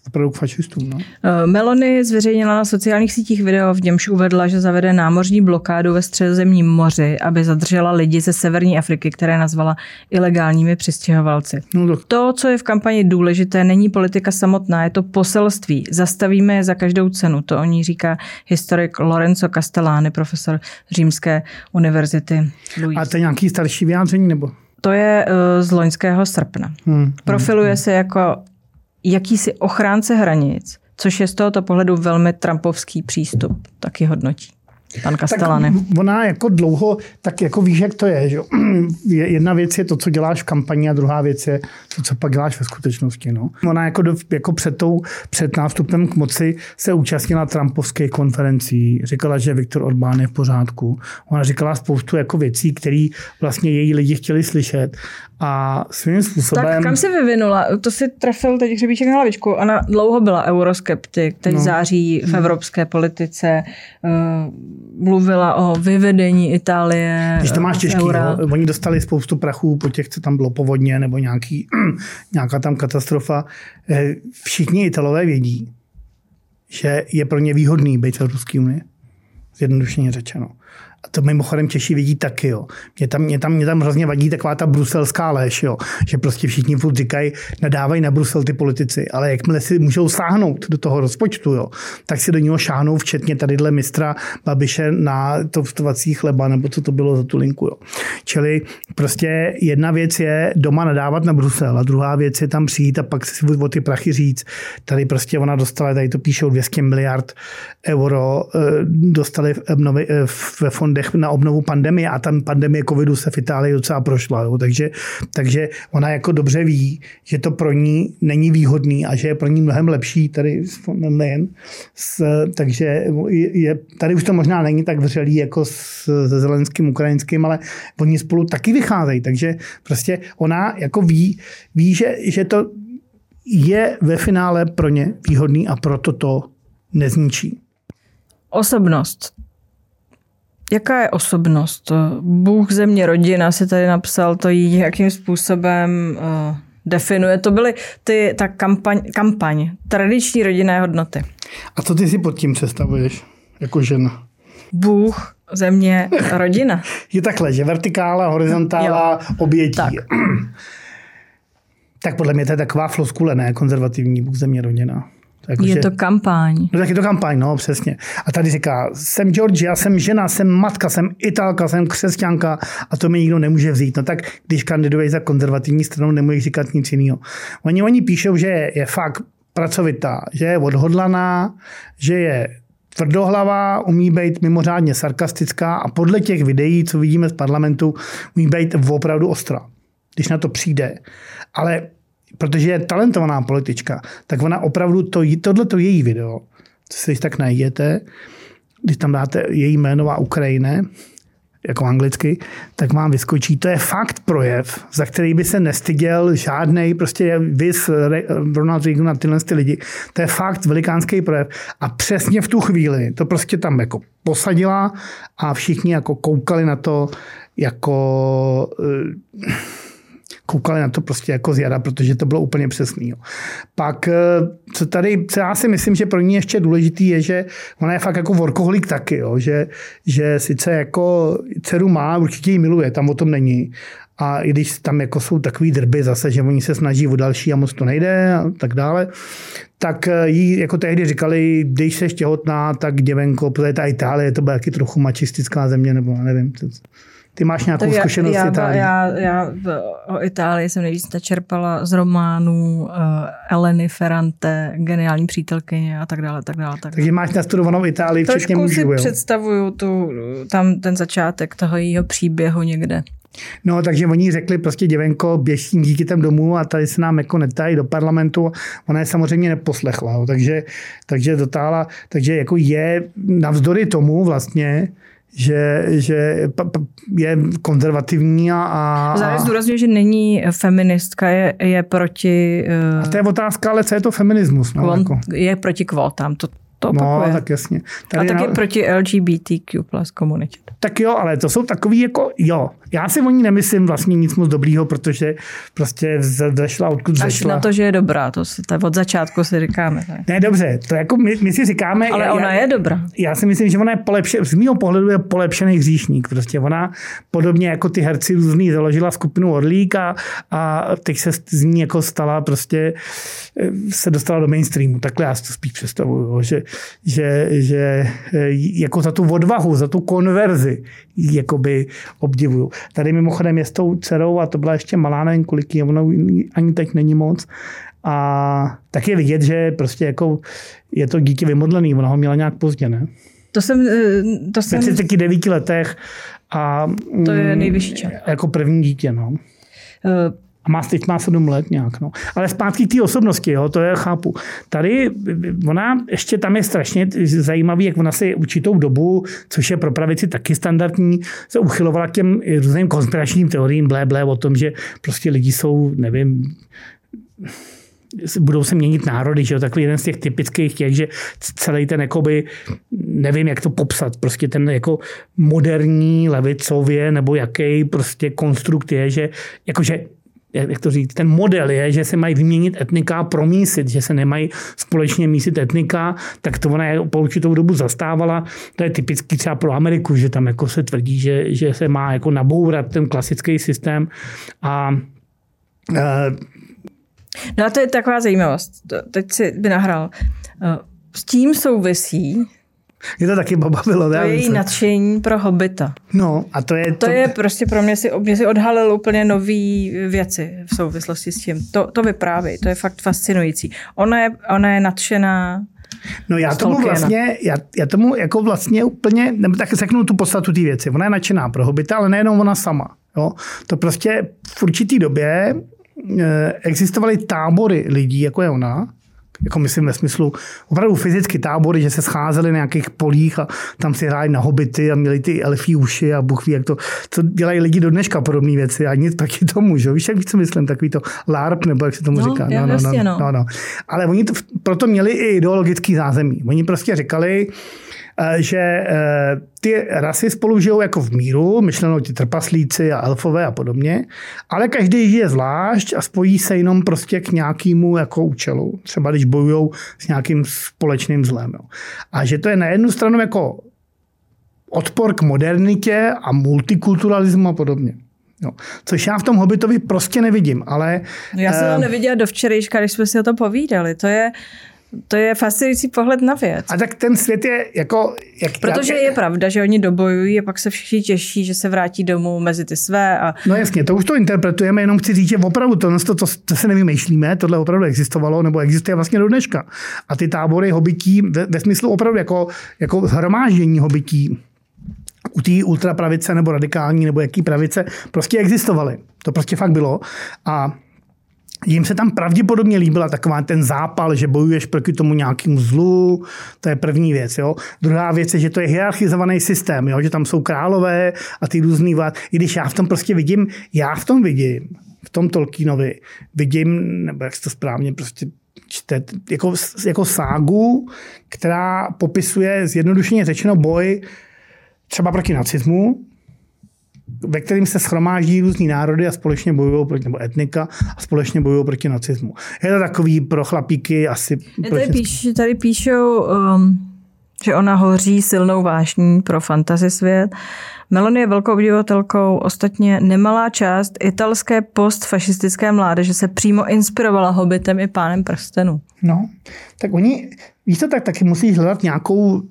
opravdu k fašistům. No. Eh, Melony zveřejnila na sociálních sítích video, v němž uvedla, že zavede námořní blokádu ve středozemním moři, aby zadržela lidi ze severní Afriky, které nazvala ilegálními přistěhovalci. No to... to, co je v kampani důležité, není politika samotná, je to poselství. Zastavíme je za každou cenu. To o ní říká historik Lorenzo Castellani, profesor Římské univerzity. Louis. A to je nějaký starší vyjádření nebo? To je uh, z loňského srpna. Hmm, Profiluje hmm. se jako jakýsi ochránce hranic, což je z tohoto pohledu velmi trumpovský přístup, taky hodnotí. Pan Castellane. Tak ona jako dlouho, tak jako víš, jak to je. Že? Jedna věc je to, co děláš v kampani a druhá věc je to, co pak děláš ve skutečnosti. No. Ona jako, do, jako před, tou, před nástupem k moci se účastnila Trumpovské konferencí. Říkala, že Viktor Orbán je v pořádku. Ona říkala spoustu jako věcí, které vlastně její lidi chtěli slyšet. A svým způsobem... Tak kam se vyvinula? To si trefil teď hřebíček na hlavičku. Ona dlouho byla euroskeptik, teď no. září v evropské politice. Uh, mluvila o vyvedení Itálie. Když to máš těžký, jo, oni dostali spoustu prachů po těch, co tam bylo povodně nebo nějaký, nějaká tam katastrofa. Eh, všichni Italové vědí, že je pro ně výhodný být v Evropské unii. Zjednodušeně řečeno. A to mimochodem Češi vidí taky, jo. Mě tam, mě tam, mě tam hrozně vadí taková ta bruselská léž, jo. Že prostě všichni furt říkají, nadávají na Brusel ty politici, ale jakmile si můžou sáhnout do toho rozpočtu, jo, tak si do něho šáhnou, včetně tadyhle mistra Babiše na to vstovací chleba, nebo co to bylo za tu linku, jo. Čili prostě jedna věc je doma nadávat na Brusel a druhá věc je tam přijít a pak si o ty prachy říct. Tady prostě ona dostala, tady to píšou 200 miliard euro, eh, dostali v, v ve fondech na obnovu pandemie a tam pandemie covidu se v Itálii docela prošla. Jo. Takže, takže ona jako dobře ví, že to pro ní není výhodný a že je pro ní mnohem lepší tady nejen. S, takže je, tady už to možná není tak vřelý jako s, se zelenským ukrajinským, ale oni spolu taky vycházejí. Takže prostě ona jako ví, ví že, že to je ve finále pro ně výhodný a proto to nezničí. Osobnost. Jaká je osobnost? Bůh, země, rodina si tady napsal, to jí jakým způsobem uh, definuje. To byly ty, ta kampaň, kampaň, tradiční rodinné hodnoty. A co ty si pod tím představuješ jako žena? Bůh, země, rodina. je takhle, že vertikála, horizontála, jo. obětí. Tak. tak podle mě to je taková floskule, ne konzervativní Bůh, země, rodina. Jako, je že, to kampaň. No tak je to kampaň, no přesně. A tady říká, jsem Georgia, jsem žena, jsem matka, jsem italka, jsem křesťanka a to mi nikdo nemůže vzít. No tak když kandiduješ za konzervativní stranu, nemůžeš říkat nic jiného. Oni, oni píšou, že je fakt pracovitá, že je odhodlaná, že je tvrdohlavá, umí být mimořádně sarkastická a podle těch videí, co vidíme z parlamentu, umí být opravdu ostrá, když na to přijde. Ale protože je talentovaná politička, tak ona opravdu, to, tohleto její video, co si tak najdete, když tam dáte její jméno a Ukrajine, jako anglicky, tak vám vyskočí. To je fakt projev, za který by se nestyděl žádný, prostě vys Ronald Reagan a tyhle ty lidi. To je fakt velikánský projev. A přesně v tu chvíli to prostě tam jako posadila a všichni jako koukali na to jako uh, koukali na to prostě jako zjada, protože to bylo úplně přesný. Jo. Pak, eh, co tady, co já si myslím, že pro ní ještě důležitý je, že ona je fakt jako workoholik taky, jo, že, že sice jako dceru má, určitě ji miluje, tam o tom není, a i když tam jako jsou takový drby zase, že oni se snaží o další a moc to nejde a tak dále, tak eh, jí jako tehdy říkali, když se těhotná, tak děvenko, protože ta Itálie to byla taky trochu mačistická země, nebo nevím. Ty máš nějakou tak zkušenost já, z Itálie? Já, já o Itálii jsem nejvíc načerpala z románů uh, Eleny Ferrante, geniální přítelkyně a tak dále. Tak dále, tak Takže máš nastudovanou Itálii, včetně mužů, si jo? představuju tu, tam ten začátek toho jejího příběhu někde. No, takže oni řekli prostě děvenko, běž tím dítětem domů a tady se nám jako netají do parlamentu. Ona je samozřejmě neposlechla, jo. takže, takže dotála, takže jako je navzdory tomu vlastně, že, že je konzervativní a... a Zároveň zdůrazňuje, že není feministka, je, je proti... Uh, a to je otázka, ale co je to feminismus? No, kvon, jako. Je proti kvótám, to, to opakuje. No, tak jasně. Tady a taky na... proti LGBTQ plus komunitě. Tak jo, ale to jsou takový jako, jo, já si o ní nemyslím vlastně nic moc dobrýho, protože prostě zešla odkud Až na to, že je dobrá, to si, to od začátku si říkáme. Ne, ne dobře, to jako my, my si říkáme. Ale já, ona je dobrá. Já si myslím, že ona je polepše, z mého pohledu je polepšený hříšník. Prostě ona podobně jako ty herci různý založila skupinu Orlík a, a teď se z ní jako stala prostě eh, se dostala do mainstreamu. Takhle já si to spíš představuju, že, že, že eh, jako za tu odvahu, za tu konverzi jakoby obdivuju. Tady mimochodem je s tou dcerou a to byla ještě malá, nevím kolik je, ono ani teď není moc. A tak je vidět, že prostě jako je to dítě vymodlený, ona ho měla nějak pozdě, ne? To jsem... Eh, to jsem... Ve 39 letech a... To je nejvyšší čas. Jako první dítě, no. A má, teď má sedm let nějak. No. Ale zpátky k té osobnosti, jo, to je chápu. Tady ona ještě tam je strašně zajímavý, jak ona si určitou dobu, což je pro pravici taky standardní, se uchylovala k těm různým konspiračním teoriím, blé, blé, o tom, že prostě lidi jsou, nevím, budou se měnit národy, že jo, takový jeden z těch typických těch, že celý ten, jakoby, nevím, jak to popsat, prostě ten jako moderní levicově, nebo jaký prostě konstrukt je, že jakože jak to říct, ten model je, že se mají vyměnit etnika promísit, že se nemají společně mísit etnika, tak to ona po určitou dobu zastávala. To je typický třeba pro Ameriku, že tam jako se tvrdí, že, že se má jako nabourat ten klasický systém a uh, No a to je taková zajímavost. Teď si by nahrál. Eh, s tím souvisí mě to taky bavilo. To je její nadšení pro hobita. No a to je... To, to je prostě pro mě si, mě si odhalil úplně nové věci v souvislosti s tím. To, to vypráví, to je fakt fascinující. Ona je, ona je nadšená No já tomu vlastně, já, já tomu jako vlastně úplně, nebo tak řeknu tu podstatu té věci. Ona je nadšená pro hobita, ale nejenom ona sama. Jo? To prostě v určitý době eh, existovaly tábory lidí, jako je ona, jako myslím ve smyslu opravdu fyzicky tábory, že se scházeli na nějakých polích a tam si hráli na hobity a měli ty elfí uši a Bůh ví, jak to, co dělají lidi do dneška podobné věci a nic proti tomu, že víš, jak víc co myslím, takový to LARP, nebo jak se tomu no, říká. No, no, no, no. no, no. Ale oni to, proto měli i ideologický zázemí. Oni prostě říkali, že eh, ty rasy spolu žijou jako v míru, myšleno ti trpaslíci a elfové a podobně, ale každý žije zvlášť a spojí se jenom prostě k nějakému jako účelu. Třeba když bojují s nějakým společným zlem. Jo. A že to je na jednu stranu jako odpor k modernitě a multikulturalismu a podobně. Jo. Což já v tom Hobbitovi prostě nevidím, ale... No já jsem to uh, neviděla do včerejška, když jsme si o to povídali. To je, to je fascinující pohled na věc. A tak ten svět je jako... Jak, Protože jak, je pravda, že oni dobojují a pak se všichni těší, že se vrátí domů mezi ty své. A... No jasně, to už to interpretujeme, jenom chci říct, že opravdu to, to, to, to se nevymýšlíme, tohle opravdu existovalo, nebo existuje vlastně do dneška. A ty tábory hobití ve, ve smyslu opravdu jako, jako hromáždění hobití u té ultrapravice nebo radikální nebo jaký pravice prostě existovaly. To prostě fakt bylo. A Jím se tam pravděpodobně líbila taková ten zápal, že bojuješ proti tomu nějakému zlu, to je první věc. Jo. Druhá věc je, že to je hierarchizovaný systém, jo, že tam jsou králové a ty různý vlád. I když já v tom prostě vidím, já v tom vidím, v tom Tolkienovi vidím, nebo jak to správně prostě čte, jako, jako ságu, která popisuje zjednodušeně řečeno boj třeba proti nacismu, ve kterým se schromáždí různý národy a společně bojují proti, nebo etnika a společně bojují proti nacismu. Je to takový pro chlapíky asi... Tady, píš, tady píšou, um, že ona hoří silnou vášní pro fantasy svět. Melanie je velkou obdivovatelkou, ostatně nemalá část italské postfašistické mládeže se přímo inspirovala Hobbitem i Pánem prstenu. No, tak oni, víš to, tak taky musí hledat nějakou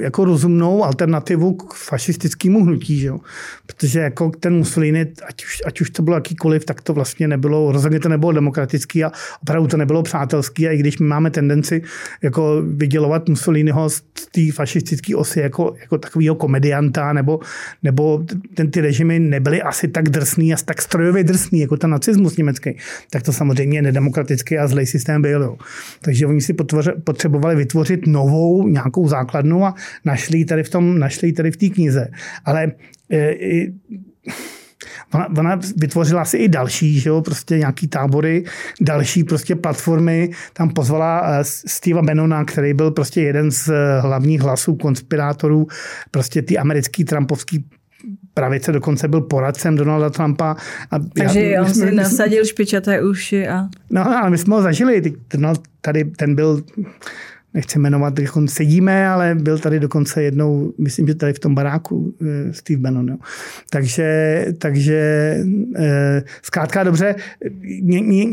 jako rozumnou alternativu k fašistickému hnutí, že jo? Protože jako ten Mussolini, ať už, ať už to bylo jakýkoliv, tak to vlastně nebylo, rozhodně to nebylo demokratický a opravdu to nebylo přátelský a i když my máme tendenci jako vydělovat Mussoliniho z té fašistické osy jako, jako takového komedianta nebo, nebo ten, ty režimy nebyly asi tak drsný a tak strojově drsný jako ten nacismus německý, tak to samozřejmě nedemokratický a zlej systém byl. Jo. Takže oni si potřebovali vytvořit novou nějakou základnu a našli tady v tom, našli tady v té knize. Ale e, Ona, ona vytvořila si i další, že jo, prostě nějaký tábory, další prostě platformy. Tam pozvala e, Steva Bannona, který byl prostě jeden z hlavních hlasů konspirátorů, prostě ty americký trumpovský pravice, dokonce byl poradcem Donalda Trumpa. A Takže já, on jsme, si nasadil špičaté uši a... No, ale my jsme ho zažili. Donald tady, ten byl nechci jmenovat, on sedíme, ale byl tady dokonce jednou, myslím, že tady v tom baráku eh, Steve Bannon. Jo. Takže, takže eh, zkrátka dobře,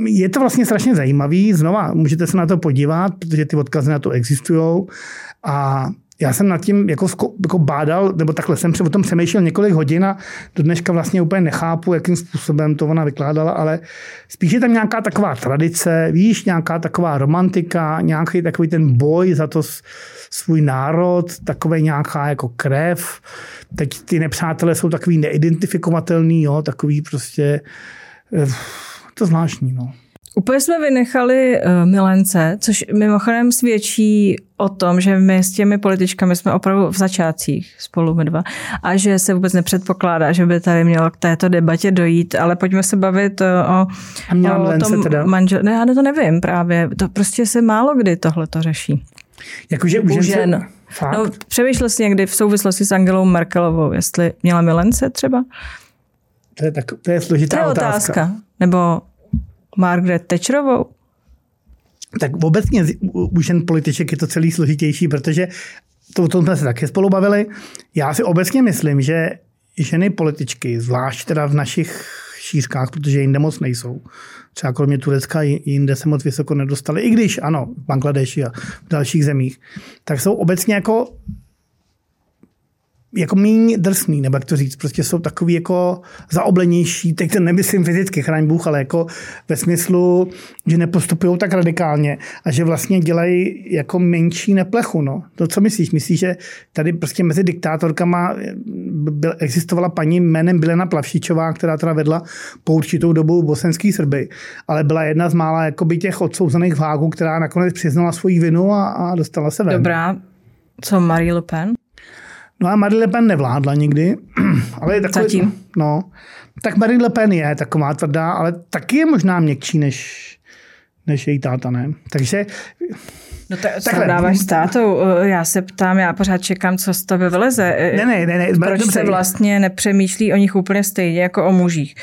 je to vlastně strašně zajímavý, znova můžete se na to podívat, protože ty odkazy na to existují a já jsem nad tím jako, jako bádal, nebo takhle jsem o tom přemýšlel několik hodin a do dneška vlastně úplně nechápu, jakým způsobem to ona vykládala, ale spíš je tam nějaká taková tradice, víš, nějaká taková romantika, nějaký takový ten boj za to svůj národ, takové nějaká jako krev. Teď ty nepřátelé jsou takový neidentifikovatelný, jo, takový prostě eh, to zvláštní, no. Úplně jsme vynechali uh, milence, což mimochodem svědčí o tom, že my s těmi političkami jsme opravdu v začátcích spolu my dva a že se vůbec nepředpokládá, že by tady mělo k této debatě dojít, ale pojďme se bavit eh, o, a o tom teda? manžel... Ne, já to nevím právě. To prostě se málo kdy tohle to řeší. Jakože u žen. Fakt? No, přemýšlel jsi někdy v souvislosti s Angelou Merkelovou, jestli měla milence třeba? To je, tak, to je složitá to je otázka. otázka. Nebo Margaret Thatcherovou? Tak obecně u žen političek je to celý složitější, protože to, o tom jsme se také spolu bavili. Já si obecně myslím, že ženy političky, zvlášť teda v našich šířkách, protože jinde moc nejsou, třeba kromě Turecka jinde se moc vysoko nedostali, i když ano, v Bangladeši a v dalších zemích, tak jsou obecně jako jako méně drsný, nebo jak to říct, prostě jsou takový jako zaoblenější, teď to nemyslím fyzicky, chraň Bůh, ale jako ve smyslu, že nepostupují tak radikálně a že vlastně dělají jako menší neplechu. No. To, co myslíš? Myslíš, že tady prostě mezi diktátorkama byl, existovala paní jménem Bilena Plavšičová, která teda vedla po určitou dobu bosenský Srby, ale byla jedna z mála jakoby těch odsouzených v Hágu, která nakonec přiznala svoji vinu a, a dostala se ven. Dobrá, co Marie Le Pen? No a Marie Le Pen nevládla nikdy, ale je takový... Zatím? No, tak Marie Le Pen je taková tvrdá, ale taky je možná měkčí než, než její táta, ne? Takže... No to srovnáváš s tátou. Já se ptám, já pořád čekám, co z tebe vyleze. Ne, ne, ne. ne Proč dobře. se vlastně nepřemýšlí o nich úplně stejně jako o mužích?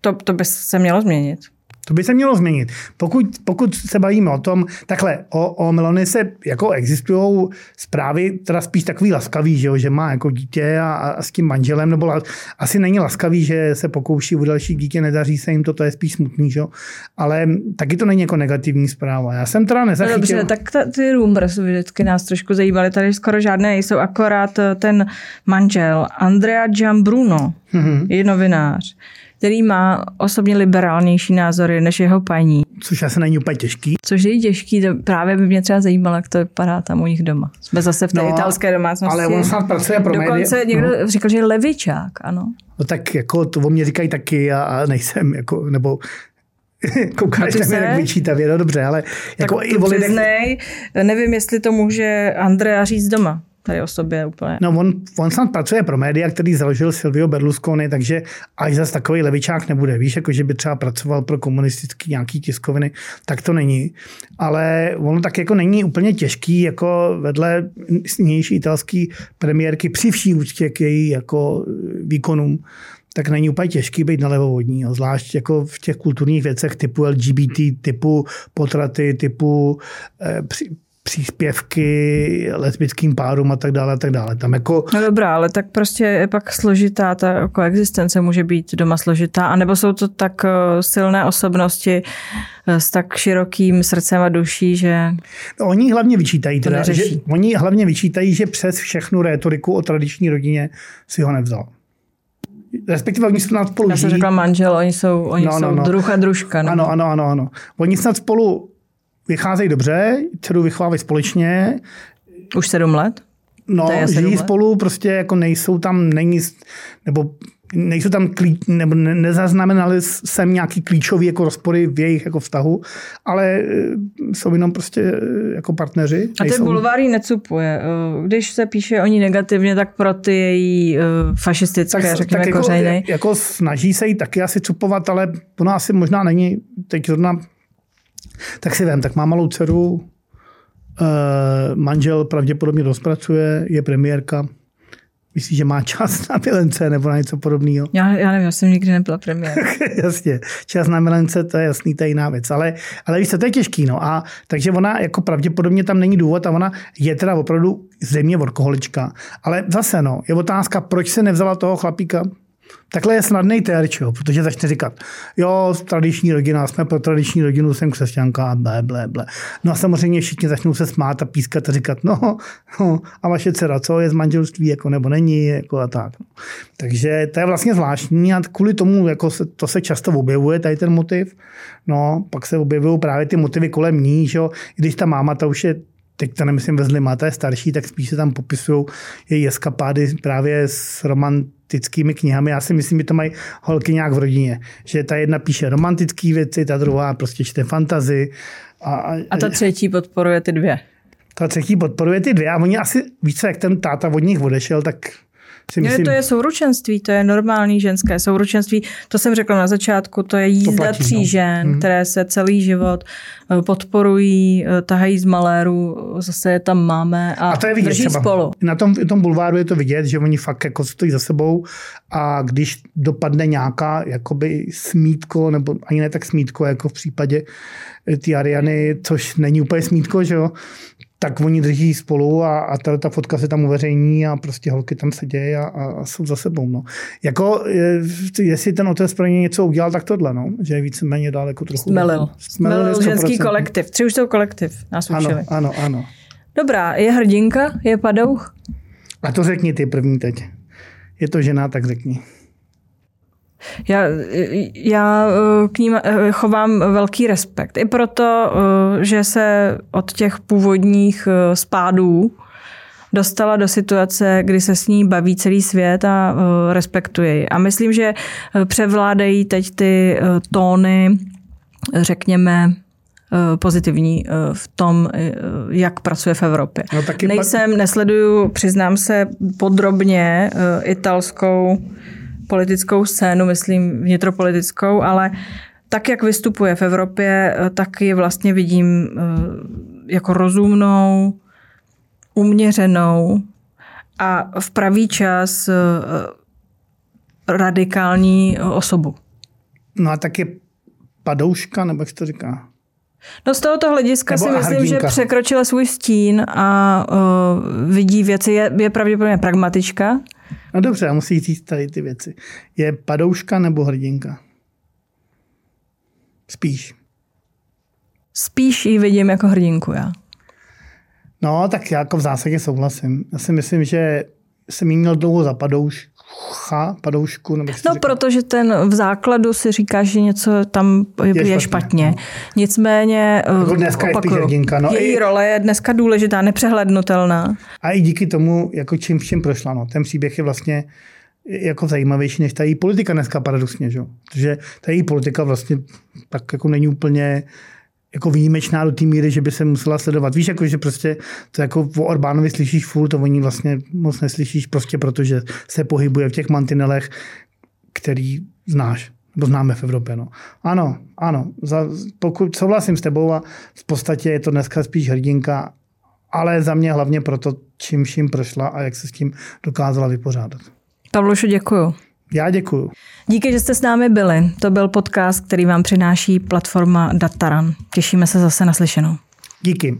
To, to by se mělo změnit. To by se mělo změnit. Pokud, pokud se bavíme o tom, takhle, o, o Melony se jako existují zprávy, teda spíš takový laskavý, že, jo, že má jako dítě a, a s tím manželem, nebo la, asi není laskavý, že se pokouší u další dítě, nedaří se jim to, to je spíš smutný, že? ale taky to není jako negativní zpráva. Já jsem teda nezachytil. No dobře, tak ta, ty Rumbers vždycky nás trošku zajímaly, tady skoro žádné nejsou, akorát ten manžel Andrea Giambruno, mm-hmm. je novinář který má osobně liberálnější názory než jeho paní. Což asi není úplně těžký. Což je těžký, to právě by mě třeba zajímalo, jak to vypadá tam u nich doma. Jsme zase v té no, italské domácnosti. Ale on snad pracuje pro Dokonce média. někdo no. říkal, že je levičák, ano. No tak jako to o mě říkají taky a, a nejsem, jako, nebo Koukáš na mě jak vyčítavě, no dobře, ale jako tak i o lidech... nevím, jestli to může Andrea říct doma tady o sobě úplně. No on, on snad pracuje pro média, který založil Silvio Berlusconi, takže až zase takový levičák nebude. Víš, jako že by třeba pracoval pro komunistický nějaký tiskoviny, tak to není. Ale ono tak jako není úplně těžký, jako vedle snější italský premiérky při vší úctě k její jako výkonům, tak není úplně těžký být na levovodní. Jo. Zvlášť jako v těch kulturních věcech typu LGBT, typu potraty, typu eh, příspěvky lesbickým párům a tak dále a tak dále. Tam jako... No dobrá, ale tak prostě je pak složitá, ta koexistence může být doma složitá, anebo jsou to tak eh, silné osobnosti eh, s tak širokým srdcem a duší, že no, Oni hlavně vyčítají, teda, že, oni hlavně vyčítají, že přes všechnu rétoriku o tradiční rodině si ho nevzal respektive oni snad spolu Já jsem řekla manžel, oni jsou, oni no, no jsou no, no. druh a družka. Ano, ano, ano, ano. Oni snad spolu vycházejí dobře, dceru vychovávají společně. Už sedm let? No, žijí let? spolu, prostě jako nejsou tam, není, nebo nejsou tam klí, nebo ne, nezaznamenali jsem nějaký klíčový jako rozpory v jejich jako vztahu, ale e, jsou jenom prostě e, jako partneři. A ten bulvárí necupuje. E, když se píše o ní negativně, tak pro ty její fašistické, tak, řekněme, tak jako, kořeny. Jako snaží se jí taky asi cupovat, ale ona asi možná není teď zrovna tak si vím, tak má malou dceru, eh, manžel pravděpodobně rozpracuje, je premiérka, Myslíš, že má čas na milence nebo na něco podobného? Já, já nevím, já jsem nikdy nebyla premiér. Jasně, čas na milence, to je jasný, to je jiná věc. Ale, ale víš co, to je těžký. No. A, takže ona jako pravděpodobně tam není důvod a ona je teda opravdu zřejmě workoholička. Ale zase no, je otázka, proč se nevzala toho chlapíka, Takhle je snadný terč, jo, protože začne říkat, jo, tradiční rodina, jsme pro tradiční rodinu, jsem křesťanka ble, ble, ble. No a samozřejmě všichni začnou se smát a pískat a říkat, no, no a vaše dcera, co je z manželství, jako nebo není, jako a tak. Takže to je vlastně zvláštní a kvůli tomu, jako se, to se často objevuje, tady ten motiv. No, pak se objevují právě ty motivy kolem ní, že jo, když ta máma, ta už je teď to nemyslím ve zlý, máte je starší, tak spíš se tam popisují její eskapády právě s romantickými knihami. Já si myslím, že to mají holky nějak v rodině. Že ta jedna píše romantické věci, ta druhá prostě čte fantazy. A, a, a ta třetí podporuje ty dvě. Ta třetí podporuje ty dvě a oni asi více, jak ten táta od nich odešel, tak si myslím... to je souručenství, to je normální ženské souručenství. To jsem řekla na začátku, to je jízda to platí, tří no. žen, hmm. které se celý život eh, podporují, eh, tahají z maléru, zase je tam máme a, a to je vidět, drží třeba. spolu. Na tom, tom bulváru je to vidět, že oni fakt jako stojí za sebou a když dopadne nějaká jakoby smítko, nebo ani ne tak smítko, jako v případě eh, ty Ariany, což není úplně smítko, že jo, tak oni drží spolu a, a ta, ta fotka se tam uveřejní a prostě holky tam sedějí a, a, a jsou za sebou. No. Jako, je, jestli ten otec pro ně něco udělal, tak tohle, no. že je víceméně daleko trochu. Smelil. Smelil, Smelil ženský kolektiv. Tři už jsou kolektiv, nás učili. Ano, ano, ano. Dobrá, je hrdinka, je padouch? A to řekni ty první teď. Je to žena, tak řekni. Já, já eh, k ním eh, chovám velký respekt. I proto, eh, že se od těch původních spádů dostala do situace, kdy se s ní baví celý svět a respektuje ji. A myslím, že převládají teď ty tóny, řekněme, pozitivní v tom, jak pracuje v Evropě. No, taky Nejsem, pak... nesleduju, přiznám se, podrobně italskou politickou scénu, myslím vnitropolitickou, ale tak, jak vystupuje v Evropě, eh, tak ji vlastně vidím eh, jako rozumnou, uměřenou a v pravý čas eh, radikální osobu. No a tak je padouška, nebo jak to říká? No z tohoto hlediska Nebo si myslím, hrdinka. že překročila svůj stín a uh, vidí věci, je, je pravděpodobně pragmatička. No dobře, a musí říct tady ty věci. Je padouška nebo hrdinka? Spíš. Spíš ji vidím jako hrdinku já. No, tak já jako v zásadě souhlasím. Já si myslím, že jsem jí měl dlouho za padouš, cha, padoušku? Nebo no, říká? protože ten v základu si říká, že něco tam je, je špatně. špatně. No. Nicméně jako dneska opakuju, je hrdinka, no. její I, role je dneska důležitá, nepřehlednutelná. A i díky tomu, jako čím všem prošla. No. Ten příběh je vlastně jako zajímavější než ta její politika dneska paradoxně. Že? Protože ta její politika vlastně tak jako není úplně jako výjimečná do té míry, že by se musela sledovat. Víš, jako, že prostě to jako o Orbánovi slyšíš furt, to oni vlastně moc neslyšíš prostě protože se pohybuje v těch mantinelech, který znáš, nebo známe v Evropě. No. Ano, ano, za, pokud souhlasím s tebou a v podstatě je to dneska spíš hrdinka, ale za mě hlavně proto, čím vším prošla a jak se s tím dokázala vypořádat. Pavlušu, děkuju. Já děkuju. Díky, že jste s námi byli. To byl podcast, který vám přináší platforma Dataran. Těšíme se zase na slyšenou. Díky.